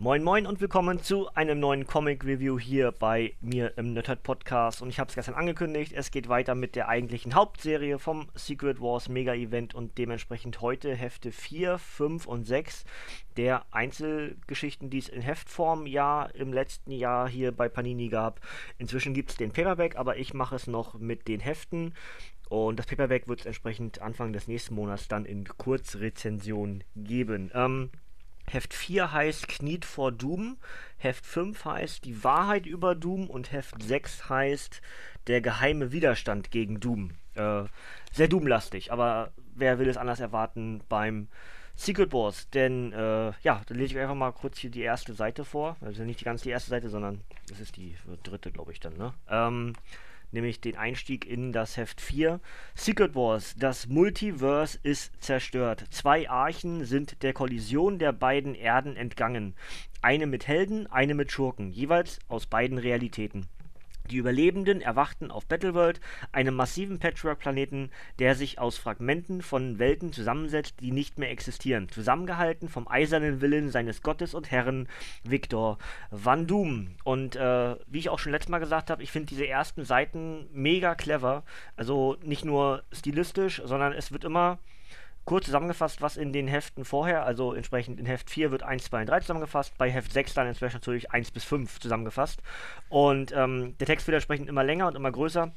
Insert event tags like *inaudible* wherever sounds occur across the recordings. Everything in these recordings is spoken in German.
Moin Moin und willkommen zu einem neuen Comic Review hier bei mir im Nerdhurt Podcast. Und ich habe es gestern angekündigt, es geht weiter mit der eigentlichen Hauptserie vom Secret Wars Mega Event und dementsprechend heute Hefte 4, 5 und 6 der Einzelgeschichten, die es in Heftform ja im letzten Jahr hier bei Panini gab. Inzwischen gibt es den Paperback, aber ich mache es noch mit den Heften. Und das Paperback wird es entsprechend Anfang des nächsten Monats dann in Kurzrezension geben. Ähm, Heft 4 heißt Kniet vor Doom, Heft 5 heißt Die Wahrheit über Doom und Heft 6 heißt Der geheime Widerstand gegen Doom. Äh, sehr Doom-lastig, aber wer will es anders erwarten beim Secret Wars? Denn, äh, ja, dann lese ich einfach mal kurz hier die erste Seite vor. Also nicht die ganz die erste Seite, sondern das ist die dritte, glaube ich, dann, ne? Ähm, nämlich den Einstieg in das Heft 4. Secret Wars, das Multiverse ist zerstört. Zwei Archen sind der Kollision der beiden Erden entgangen. Eine mit Helden, eine mit Schurken, jeweils aus beiden Realitäten. Die Überlebenden erwachten auf Battleworld, einem massiven Patchwork-Planeten, der sich aus Fragmenten von Welten zusammensetzt, die nicht mehr existieren, zusammengehalten vom eisernen Willen seines Gottes und Herren Victor Van Doom. Und äh, wie ich auch schon letztes Mal gesagt habe, ich finde diese ersten Seiten mega clever. Also nicht nur stilistisch, sondern es wird immer kurz zusammengefasst, was in den Heften vorher, also entsprechend in Heft 4 wird 1, 2 und 3 zusammengefasst, bei Heft 6 dann entsprechend natürlich 1 bis 5 zusammengefasst. Und ähm, der Text wird entsprechend immer länger und immer größer.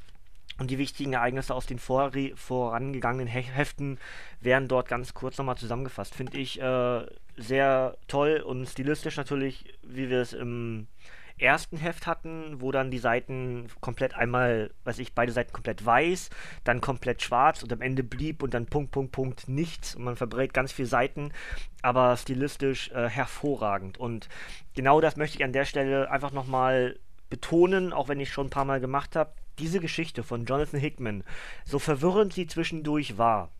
Und die wichtigen Ereignisse aus den vor vorangegangenen He Heften werden dort ganz kurz nochmal zusammengefasst. Finde ich äh, sehr toll und stilistisch natürlich, wie wir es im ersten Heft hatten, wo dann die Seiten komplett einmal, weiß ich, beide Seiten komplett weiß, dann komplett schwarz und am Ende blieb und dann Punkt, Punkt, Punkt nichts und man verbrät ganz viele Seiten, aber stilistisch äh, hervorragend. Und genau das möchte ich an der Stelle einfach nochmal betonen, auch wenn ich schon ein paar Mal gemacht habe. Diese Geschichte von Jonathan Hickman, so verwirrend sie zwischendurch war,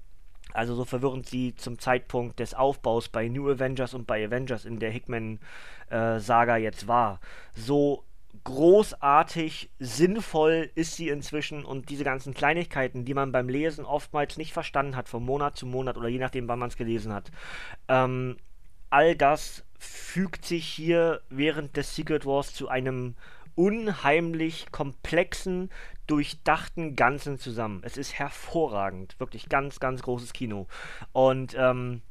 also so verwirrend sie zum Zeitpunkt des Aufbaus bei New Avengers und bei Avengers in der Hickman-Saga äh, jetzt war. So großartig sinnvoll ist sie inzwischen und diese ganzen Kleinigkeiten, die man beim Lesen oftmals nicht verstanden hat, von Monat zu Monat oder je nachdem, wann man es gelesen hat. Ähm, all das fügt sich hier während des Secret Wars zu einem unheimlich komplexen, durchdachten Ganzen zusammen. Es ist hervorragend. Wirklich ganz, ganz großes Kino. Und ähm,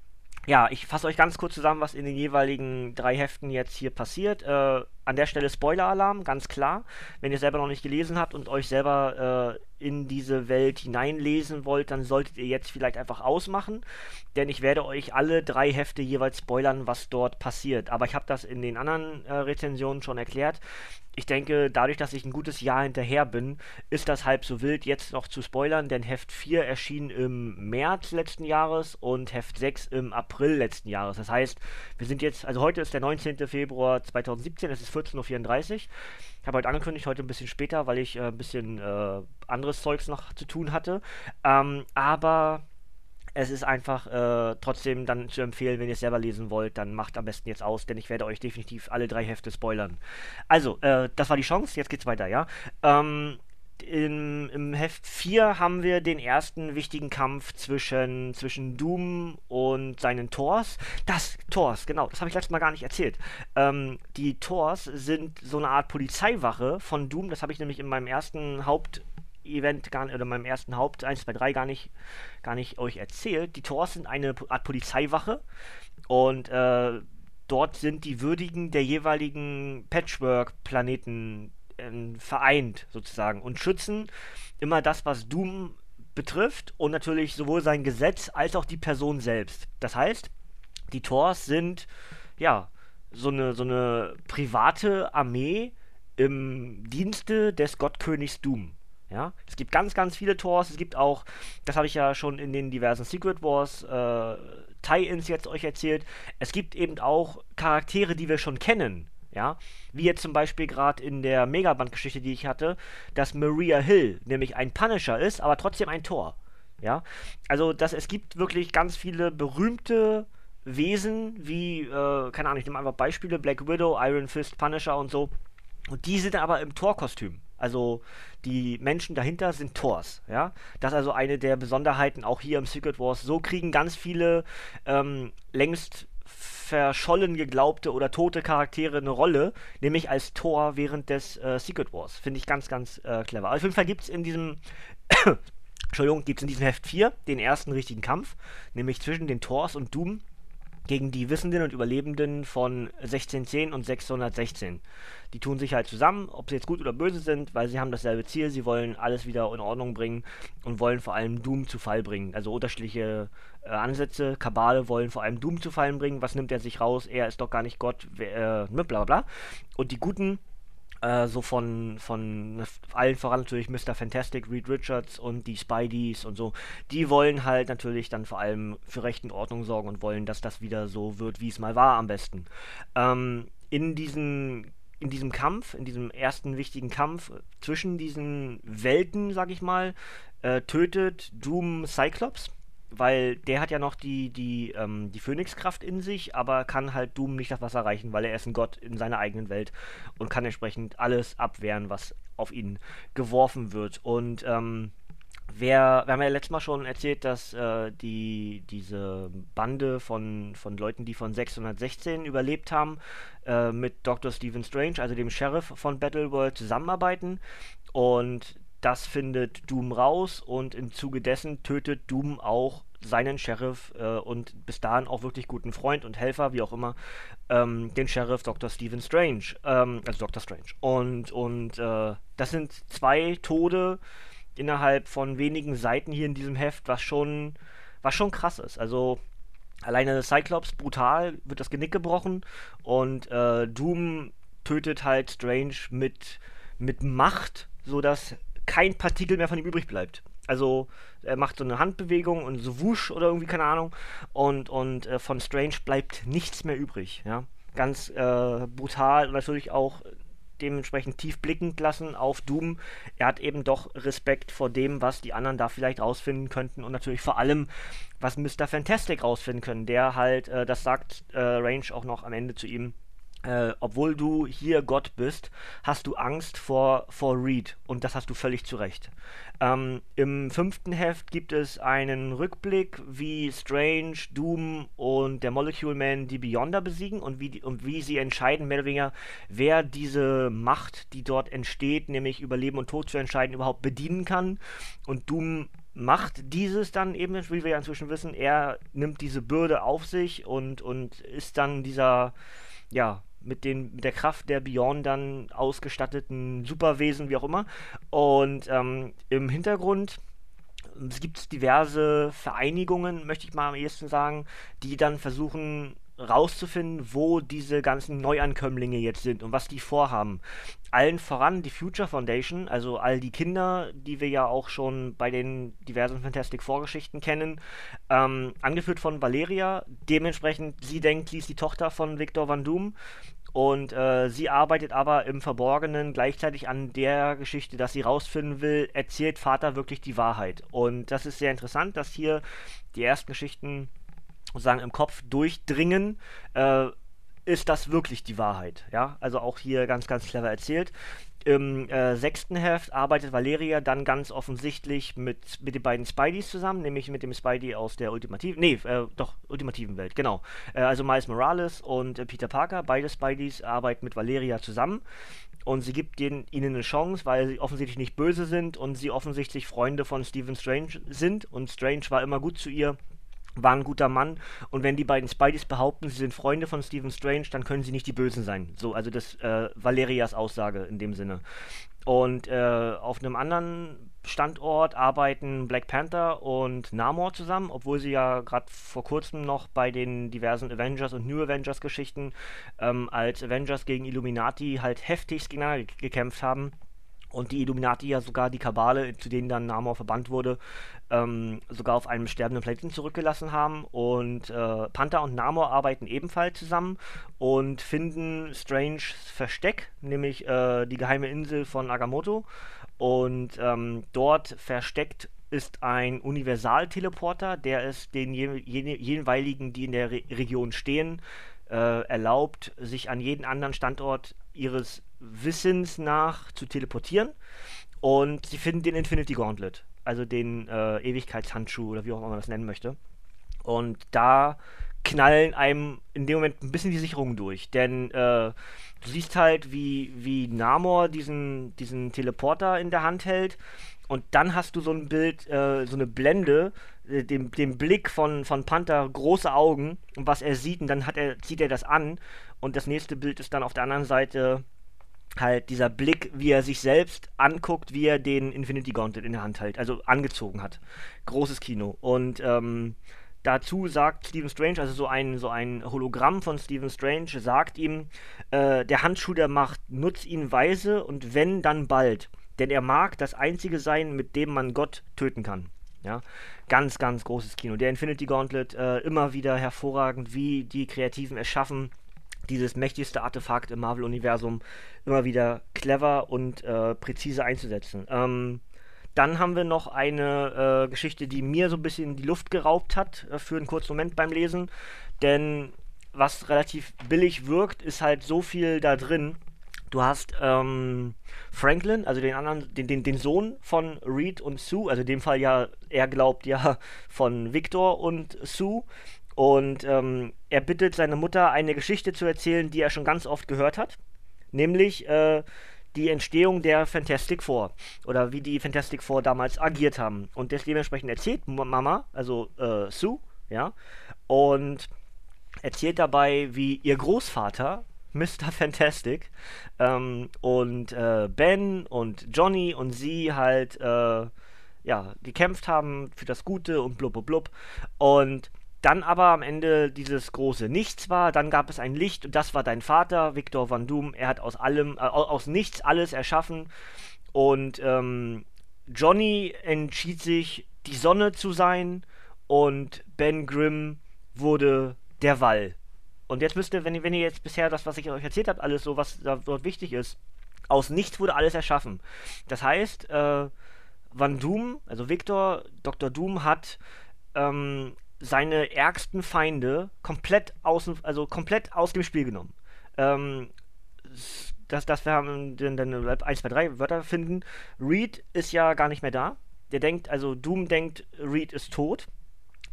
ja, ich fasse euch ganz kurz zusammen, was in den jeweiligen drei Heften jetzt hier passiert. Äh, an der Stelle Spoiler-Alarm, ganz klar. Wenn ihr selber noch nicht gelesen habt und euch selber äh, in diese Welt hineinlesen wollt, dann solltet ihr jetzt vielleicht einfach ausmachen, denn ich werde euch alle drei Hefte jeweils spoilern, was dort passiert. Aber ich habe das in den anderen äh, Rezensionen schon erklärt. Ich denke, dadurch, dass ich ein gutes Jahr hinterher bin, ist das halb so wild, jetzt noch zu spoilern, denn Heft 4 erschien im März letzten Jahres und Heft 6 im April letzten Jahres. Das heißt, wir sind jetzt, also heute ist der 19. Februar 2017, es ist 14.34 Uhr. Ich habe heute angekündigt, heute ein bisschen später, weil ich äh, ein bisschen äh, anderes Zeugs noch zu tun hatte. Ähm, aber es ist einfach äh, trotzdem dann zu empfehlen, wenn ihr es selber lesen wollt, dann macht am besten jetzt aus, denn ich werde euch definitiv alle drei Hefte spoilern. Also, äh, das war die Chance, jetzt geht's weiter, ja. Ähm, im, im Heft 4 haben wir den ersten wichtigen Kampf zwischen, zwischen Doom und seinen Tors. Das, Tors, genau, das habe ich letztes Mal gar nicht erzählt. Ähm, die Tors sind so eine Art Polizeiwache von Doom, das habe ich nämlich in meinem ersten Hauptevent gar nicht, oder meinem ersten Haupt 1, 2, 3 gar nicht, gar nicht euch erzählt. Die Tors sind eine Art Polizeiwache und äh, dort sind die Würdigen der jeweiligen Patchwork-Planeten äh, vereint sozusagen und schützen immer das, was Doom betrifft und natürlich sowohl sein Gesetz als auch die Person selbst. Das heißt, die Tors sind ja so eine, so eine private Armee im Dienste des Gottkönigs Doom. Ja, es gibt ganz, ganz viele Tors. Es gibt auch, das habe ich ja schon in den diversen Secret Wars äh, Tie-ins jetzt euch erzählt. Es gibt eben auch Charaktere, die wir schon kennen. Ja, wie jetzt zum Beispiel gerade in der Megaband-Geschichte, die ich hatte, dass Maria Hill nämlich ein Punisher ist, aber trotzdem ein Tor. Ja, also dass es gibt wirklich ganz viele berühmte Wesen, wie, äh, keine Ahnung, ich nehme einfach Beispiele, Black Widow, Iron Fist, Punisher und so. Und die sind aber im Torkostüm. Also die Menschen dahinter sind Tors, ja. Das ist also eine der Besonderheiten auch hier im Secret Wars. So kriegen ganz viele ähm, längst verschollen geglaubte oder tote Charaktere eine Rolle, nämlich als Tor während des äh, Secret Wars. Finde ich ganz, ganz äh, clever. Auf jeden Fall gibt es in diesem *coughs* Entschuldigung, gibt es in diesem Heft 4 den ersten richtigen Kampf, nämlich zwischen den Tors und Doom gegen die Wissenden und Überlebenden von 1610 und 616. Die tun sich halt zusammen, ob sie jetzt gut oder böse sind, weil sie haben dasselbe Ziel, sie wollen alles wieder in Ordnung bringen und wollen vor allem Doom zu Fall bringen. Also unterschiedliche äh, Ansätze. Kabale wollen vor allem Doom zu Fall bringen. Was nimmt er sich raus? Er ist doch gar nicht Gott, wer, äh, ne, bla bla bla. Und die Guten äh, so von, von allen voran natürlich Mr. Fantastic, Reed Richards und die Spideys und so, die wollen halt natürlich dann vor allem für Recht und Ordnung sorgen und wollen, dass das wieder so wird, wie es mal war am besten. Ähm, in diesen in diesem Kampf, in diesem ersten wichtigen Kampf zwischen diesen Welten, sag ich mal, äh, tötet Doom Cyclops weil der hat ja noch die, die, ähm, die Phönixkraft in sich, aber kann halt Doom nicht das Wasser erreichen, weil er ist ein Gott in seiner eigenen Welt und kann entsprechend alles abwehren, was auf ihn geworfen wird. Und ähm, wer, wir haben ja letztes Mal schon erzählt, dass äh, die, diese Bande von, von Leuten, die von 616 überlebt haben, äh, mit Dr. Stephen Strange, also dem Sheriff von Battleworld, zusammenarbeiten. Und das findet Doom raus und im Zuge dessen tötet Doom auch seinen Sheriff äh, und bis dahin auch wirklich guten Freund und Helfer, wie auch immer, ähm, den Sheriff Dr. Stephen Strange, ähm, also Dr. Strange. Und, und äh, das sind zwei Tode innerhalb von wenigen Seiten hier in diesem Heft, was schon, was schon krass ist. Also alleine Cyclops brutal wird das Genick gebrochen und äh, Doom tötet halt Strange mit, mit Macht, sodass kein Partikel mehr von ihm übrig bleibt. Also er macht so eine Handbewegung und so wusch oder irgendwie, keine Ahnung. Und, und äh, von Strange bleibt nichts mehr übrig. Ja? Ganz äh, brutal und natürlich auch dementsprechend tief blickend lassen auf Doom. Er hat eben doch Respekt vor dem, was die anderen da vielleicht rausfinden könnten und natürlich vor allem, was Mr. Fantastic rausfinden können. Der halt, äh, das sagt äh, Range auch noch am Ende zu ihm, äh, obwohl du hier Gott bist, hast du Angst vor, vor Reed und das hast du völlig zu Recht. Ähm, Im fünften Heft gibt es einen Rückblick, wie Strange, Doom und der Molecule Man die Beyonder besiegen und wie, die, und wie sie entscheiden, mehr oder weniger, wer diese Macht, die dort entsteht, nämlich über Leben und Tod zu entscheiden, überhaupt bedienen kann. Und Doom macht dieses dann eben, wie wir ja inzwischen wissen, er nimmt diese Bürde auf sich und, und ist dann dieser, ja, mit, den, mit der Kraft der Beyond dann ausgestatteten Superwesen, wie auch immer. Und ähm, im Hintergrund es gibt diverse Vereinigungen, möchte ich mal am ehesten sagen, die dann versuchen rauszufinden, wo diese ganzen Neuankömmlinge jetzt sind und was die vorhaben. Allen voran die Future Foundation, also all die Kinder, die wir ja auch schon bei den diversen Fantastic Vorgeschichten kennen, ähm, angeführt von Valeria. Dementsprechend, sie denkt, sie ist die Tochter von Victor Van Doom und äh, sie arbeitet aber im Verborgenen gleichzeitig an der Geschichte, dass sie rausfinden will, erzählt Vater wirklich die Wahrheit. Und das ist sehr interessant, dass hier die ersten Geschichten sozusagen im Kopf durchdringen, äh, ist das wirklich die Wahrheit? Ja, also auch hier ganz, ganz clever erzählt. Im äh, sechsten Heft arbeitet Valeria dann ganz offensichtlich mit, mit den beiden Spideys zusammen, nämlich mit dem Spidey aus der ultimativen, nee, äh, doch, ultimativen Welt, genau. Äh, also Miles Morales und äh, Peter Parker, beide Spideys arbeiten mit Valeria zusammen und sie gibt denen, ihnen eine Chance, weil sie offensichtlich nicht böse sind und sie offensichtlich Freunde von Stephen Strange sind und Strange war immer gut zu ihr war ein guter Mann und wenn die beiden Spideys behaupten, sie sind Freunde von Stephen Strange, dann können sie nicht die Bösen sein. So, also das äh, Valerias Aussage in dem Sinne. Und äh, auf einem anderen Standort arbeiten Black Panther und Namor zusammen, obwohl sie ja gerade vor kurzem noch bei den diversen Avengers und New Avengers Geschichten ähm, als Avengers gegen Illuminati halt heftigst gegeneinander gekämpft haben und die Illuminati ja sogar die Kabale, zu denen dann Namor verbannt wurde, ähm, sogar auf einem sterbenden Planeten zurückgelassen haben. Und äh, Panther und Namor arbeiten ebenfalls zusammen und finden Strange Versteck, nämlich äh, die geheime Insel von Agamotto. Und ähm, dort versteckt ist ein Universal-Teleporter, der es den je, je, jeweiligen, die in der Re Region stehen, äh, erlaubt, sich an jeden anderen Standort ihres Wissens nach zu teleportieren. Und sie finden den Infinity Gauntlet, also den äh, Ewigkeitshandschuh oder wie auch immer man das nennen möchte. Und da knallen einem in dem Moment ein bisschen die Sicherungen durch. Denn äh, du siehst halt, wie, wie Namor diesen, diesen Teleporter in der Hand hält. Und dann hast du so ein Bild, äh, so eine Blende, äh, dem, dem Blick von, von Panther, große Augen und was er sieht. Und dann hat er, zieht er das an. Und das nächste Bild ist dann auf der anderen Seite halt dieser Blick, wie er sich selbst anguckt, wie er den Infinity Gauntlet in der Hand hält, also angezogen hat. Großes Kino. Und ähm, dazu sagt Stephen Strange, also so ein, so ein Hologramm von Stephen Strange, sagt ihm, äh, der Handschuh der Macht, nutz ihn weise und wenn, dann bald. Denn er mag das Einzige sein, mit dem man Gott töten kann. Ja, ganz, ganz großes Kino. Der Infinity Gauntlet, äh, immer wieder hervorragend, wie die Kreativen es schaffen, dieses mächtigste Artefakt im Marvel-Universum immer wieder clever und äh, präzise einzusetzen. Ähm, dann haben wir noch eine äh, Geschichte, die mir so ein bisschen die Luft geraubt hat äh, für einen kurzen Moment beim Lesen. Denn was relativ billig wirkt, ist halt so viel da drin. Du hast ähm, Franklin, also den anderen, den, den, den Sohn von Reed und Sue, also in dem Fall ja, er glaubt ja von Victor und Sue. Und ähm, er bittet seine Mutter, eine Geschichte zu erzählen, die er schon ganz oft gehört hat. Nämlich, äh, die Entstehung der Fantastic Four oder wie die Fantastic Four damals agiert haben. Und das dementsprechend erzählt Mama, also äh, Sue, ja, und erzählt dabei, wie ihr Großvater Mr. Fantastic ähm, und äh, Ben und Johnny und sie halt äh, ja gekämpft haben für das Gute und blub blub blub und dann aber am Ende dieses große Nichts war, dann gab es ein Licht und das war dein Vater, Victor Van Doom. Er hat aus allem, äh, aus nichts alles erschaffen und ähm, Johnny entschied sich, die Sonne zu sein und Ben Grimm wurde der Wall. Und jetzt müsst ihr, wenn ihr, wenn ihr jetzt bisher das, was ich euch erzählt habe, alles so, was da dort wichtig ist, aus nichts wurde alles erschaffen. Das heißt, äh, Van Doom, also Victor, Dr. Doom hat ähm, seine ärgsten Feinde komplett aus, also komplett aus dem Spiel genommen. Ähm, das, das wir haben dann, dann 1, 2, 3 Wörter finden. Reed ist ja gar nicht mehr da. Der denkt, also Doom denkt, Reed ist tot.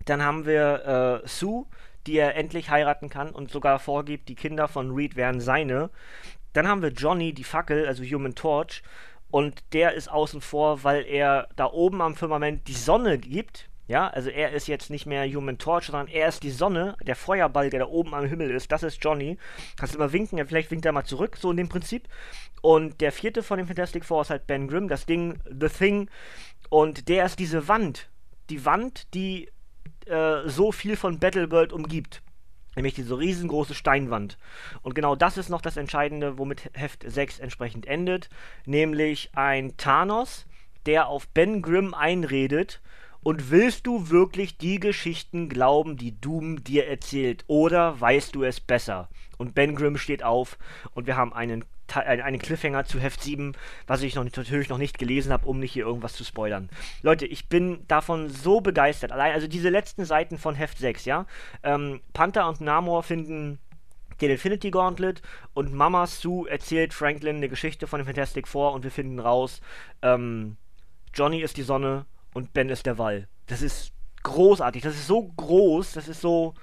Dann haben wir äh, Sue, die er endlich heiraten kann und sogar vorgibt, die Kinder von Reed wären seine. Dann haben wir Johnny, die Fackel, also Human Torch. Und der ist außen vor, weil er da oben am Firmament die Sonne gibt, ja, also er ist jetzt nicht mehr Human Torch, sondern er ist die Sonne, der Feuerball, der da oben am Himmel ist. Das ist Johnny. Kannst du mal winken, vielleicht winkt er mal zurück, so in dem Prinzip. Und der vierte von dem Fantastic Four ist halt Ben Grimm, das Ding, The Thing. Und der ist diese Wand. Die Wand, die äh, so viel von Battleworld umgibt. Nämlich diese riesengroße Steinwand. Und genau das ist noch das Entscheidende, womit Heft 6 entsprechend endet. Nämlich ein Thanos, der auf Ben Grimm einredet und willst du wirklich die Geschichten glauben, die Doom dir erzählt? Oder weißt du es besser? Und Ben Grimm steht auf und wir haben einen, einen Cliffhanger zu Heft 7, was ich noch, natürlich noch nicht gelesen habe, um nicht hier irgendwas zu spoilern. Leute, ich bin davon so begeistert. Allein, also diese letzten Seiten von Heft 6, ja. Ähm, Panther und Namor finden den Infinity Gauntlet und Mama Sue erzählt Franklin eine Geschichte von dem Fantastic Four und wir finden raus, ähm, Johnny ist die Sonne und Ben ist der Wall. Das ist großartig. Das ist so groß, das ist so.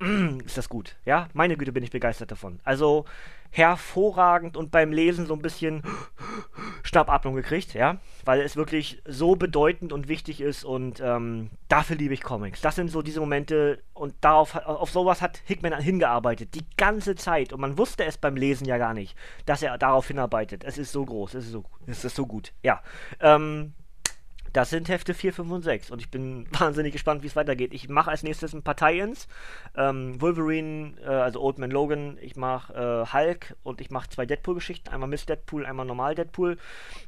Mm, ist das gut, ja? Meine Güte, bin ich begeistert davon. Also hervorragend und beim Lesen so ein bisschen Schnappatmung gekriegt, ja? Weil es wirklich so bedeutend und wichtig ist und ähm, dafür liebe ich Comics. Das sind so diese Momente und darauf, auf sowas hat Hickman hingearbeitet, die ganze Zeit. Und man wusste es beim Lesen ja gar nicht, dass er darauf hinarbeitet. Es ist so groß, es ist so, es ist so gut, ja. Ähm, das sind Hefte 4, 5 und 6 und ich bin *laughs* wahnsinnig gespannt, wie es weitergeht. Ich mache als nächstes ein paar Tie-Ins. Ähm, Wolverine, äh, also Old Man Logan, ich mache äh, Hulk und ich mache zwei Deadpool-Geschichten. Einmal Miss Deadpool, einmal normal Deadpool.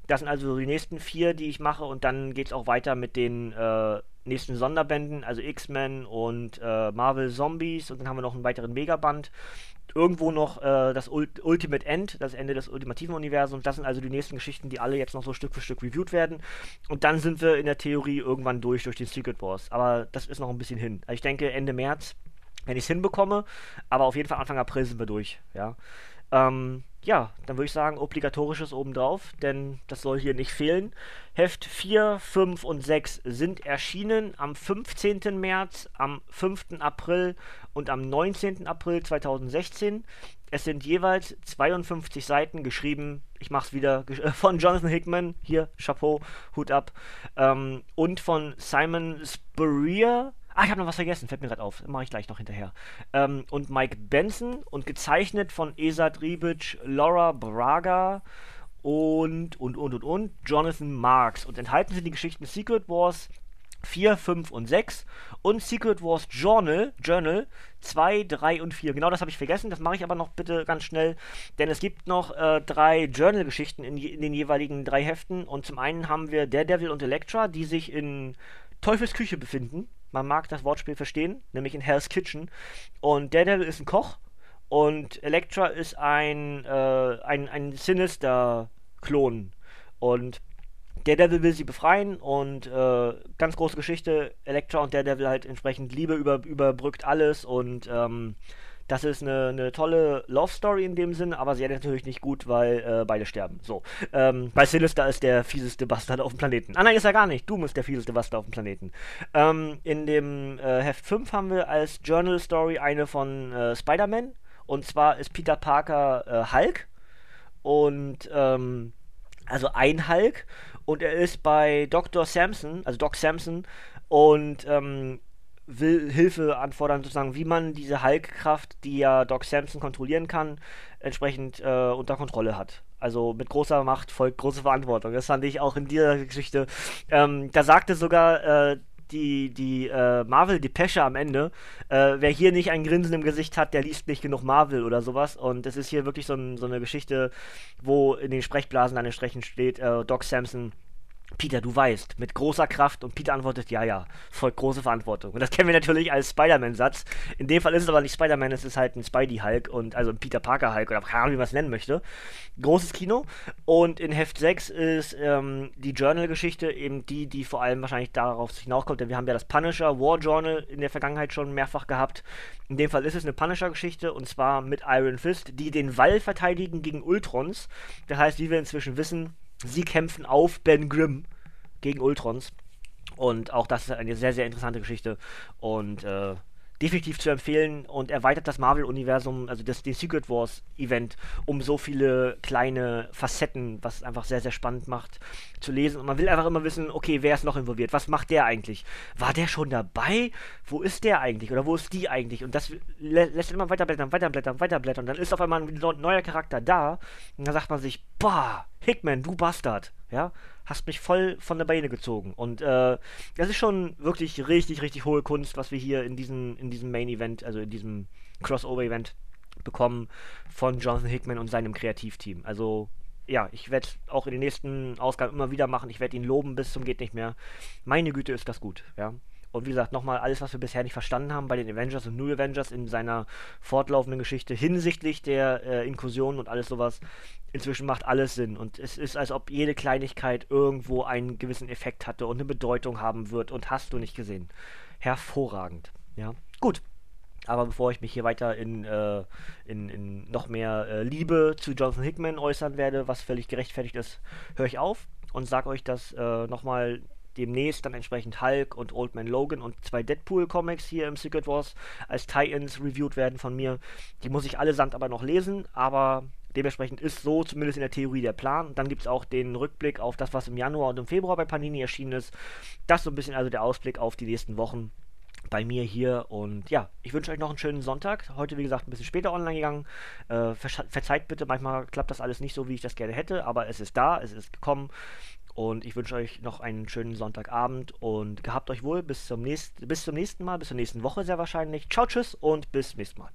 Das sind also die nächsten vier, die ich mache und dann geht es auch weiter mit den äh, nächsten Sonderbänden, also X-Men und äh, Marvel Zombies und dann haben wir noch einen weiteren Megaband irgendwo noch äh, das Ult Ultimate End, das Ende des ultimativen Universums. Das sind also die nächsten Geschichten, die alle jetzt noch so Stück für Stück reviewed werden. Und dann sind wir in der Theorie irgendwann durch, durch den Secret Wars. Aber das ist noch ein bisschen hin. Also ich denke Ende März, wenn ich es hinbekomme, aber auf jeden Fall Anfang April sind wir durch, ja. Ähm, ja, dann würde ich sagen, obligatorisches obendrauf, denn das soll hier nicht fehlen. Heft 4, 5 und 6 sind erschienen am 15. März, am 5. April und am 19. April 2016. Es sind jeweils 52 Seiten geschrieben, ich mach's wieder, *laughs* von Jonathan Hickman, hier, Chapeau, Hut ab, ähm, und von Simon Spurrier, Ah, ich habe noch was vergessen, fällt mir gerade auf. Mache ich gleich noch hinterher. Ähm, und Mike Benson und gezeichnet von Esad Ribic, Laura Braga und, und, und, und, und, Jonathan Marks. Und enthalten sind die Geschichten Secret Wars 4, 5 und 6 und Secret Wars Journal, Journal 2, 3 und 4. Genau das habe ich vergessen, das mache ich aber noch bitte ganz schnell, denn es gibt noch äh, drei Journal-Geschichten in, in, den jeweiligen drei Heften und zum einen haben wir Daredevil und Elektra, die sich in Teufels Küche befinden man mag das Wortspiel verstehen, nämlich in Hell's Kitchen. Und Daredevil ist ein Koch und Elektra ist ein, äh, ein, ein Sinister-Klon. Und Daredevil will sie befreien und äh, ganz große Geschichte. Elektra und Daredevil halt entsprechend Liebe über, überbrückt alles und ähm, das ist eine, eine tolle Love Story in dem Sinn, aber sie endet natürlich nicht gut, weil äh, beide sterben. So. Ähm, bei Sinister ist der fieseste Bastard auf dem Planeten. Ah, nein, ist er gar nicht. Doom ist der fieseste Bastard auf dem Planeten. Ähm, in dem äh, Heft 5 haben wir als Journal Story eine von äh, Spider-Man. Und zwar ist Peter Parker äh, Hulk. Und, ähm, also ein Hulk. Und er ist bei Dr. Samson, also Doc Samson, und ähm, will Hilfe anfordern, sozusagen, wie man diese Hulk-Kraft, die ja Doc Samson kontrollieren kann, entsprechend äh, unter Kontrolle hat. Also mit großer Macht folgt große Verantwortung. Das fand ich auch in dieser Geschichte. Ähm, da sagte sogar äh, die, die äh, Marvel-Depesche am Ende, äh, wer hier nicht ein Grinsen im Gesicht hat, der liest nicht genug Marvel oder sowas. Und es ist hier wirklich so, ein, so, eine Geschichte, wo in den Sprechblasen an den Strechen steht, äh, Doc Samson Peter, du weißt, mit großer Kraft und Peter antwortet, ja, ja, folgt große Verantwortung. Und das kennen wir natürlich als Spider-Man-Satz. In dem Fall ist es aber nicht Spider-Man, es ist halt ein Spidey-Hulk und also ein Peter Parker-Hulk oder keine Ahnung, wie man es nennen möchte. Großes Kino. Und in Heft 6 ist ähm, die Journal-Geschichte eben die, die vor allem wahrscheinlich darauf hinauskommt, denn wir haben ja das Punisher War Journal in der Vergangenheit schon mehrfach gehabt. In dem Fall ist es eine Punisher-Geschichte und zwar mit Iron Fist, die den Wall verteidigen gegen Ultrons. Das heißt, wie wir inzwischen wissen, Sie kämpfen auf Ben Grimm gegen Ultrons. Und auch das ist eine sehr, sehr interessante Geschichte. Und äh, definitiv zu empfehlen und erweitert das Marvel-Universum, also das, den Secret Wars-Event, um so viele kleine Facetten, was einfach sehr, sehr spannend macht, zu lesen. Und man will einfach immer wissen, okay, wer ist noch involviert? Was macht der eigentlich? War der schon dabei? Wo ist der eigentlich? Oder wo ist die eigentlich? Und das lä lässt immer weiterblättern, weiterblättern, weiterblättern. Und dann ist auf einmal ein neuer Charakter da. Und dann sagt man sich, boah, Hickman, du Bastard. Ja, hast mich voll von der Beine gezogen. Und äh, das ist schon wirklich richtig, richtig hohe Kunst, was wir hier in diesem, in diesem Main-Event, also in diesem Crossover-Event bekommen von Jonathan Hickman und seinem Kreativteam. Also ja, ich werde auch in den nächsten Ausgaben immer wieder machen. Ich werde ihn loben bis zum geht nicht mehr. Meine Güte, ist das gut, ja. Und wie gesagt, nochmal alles, was wir bisher nicht verstanden haben bei den Avengers und New Avengers in seiner fortlaufenden Geschichte hinsichtlich der äh, Inklusion und alles sowas, inzwischen macht alles Sinn. Und es ist, als ob jede Kleinigkeit irgendwo einen gewissen Effekt hatte und eine Bedeutung haben wird. Und hast du nicht gesehen. Hervorragend. Ja, gut. Aber bevor ich mich hier weiter in, äh, in, in, noch mehr äh, Liebe zu Jonathan Hickman äußern werde, was völlig gerechtfertigt ist, höre ich auf und sage euch, dass äh, nochmal demnächst dann entsprechend Hulk und Old Man Logan und zwei Deadpool-Comics hier im Secret Wars als Tie-Ins reviewed werden von mir. Die muss ich allesamt aber noch lesen, aber dementsprechend ist so zumindest in der Theorie der Plan. Und dann gibt es auch den Rückblick auf das, was im Januar und im Februar bei Panini erschienen ist. Das ist so ein bisschen also der Ausblick auf die nächsten Wochen bei mir hier. Und ja, ich wünsche euch noch einen schönen Sonntag. Heute, wie gesagt, ein bisschen später online gegangen. Äh, verzeiht bitte, manchmal klappt das alles nicht so, wie ich das gerne hätte, aber es ist da, es ist gekommen. Und ich wünsche euch noch einen schönen Sonntagabend und gehabt euch wohl. Bis zum, nächsten, bis zum nächsten Mal, bis zur nächsten Woche sehr wahrscheinlich. Ciao, tschüss und bis nächstes Mal.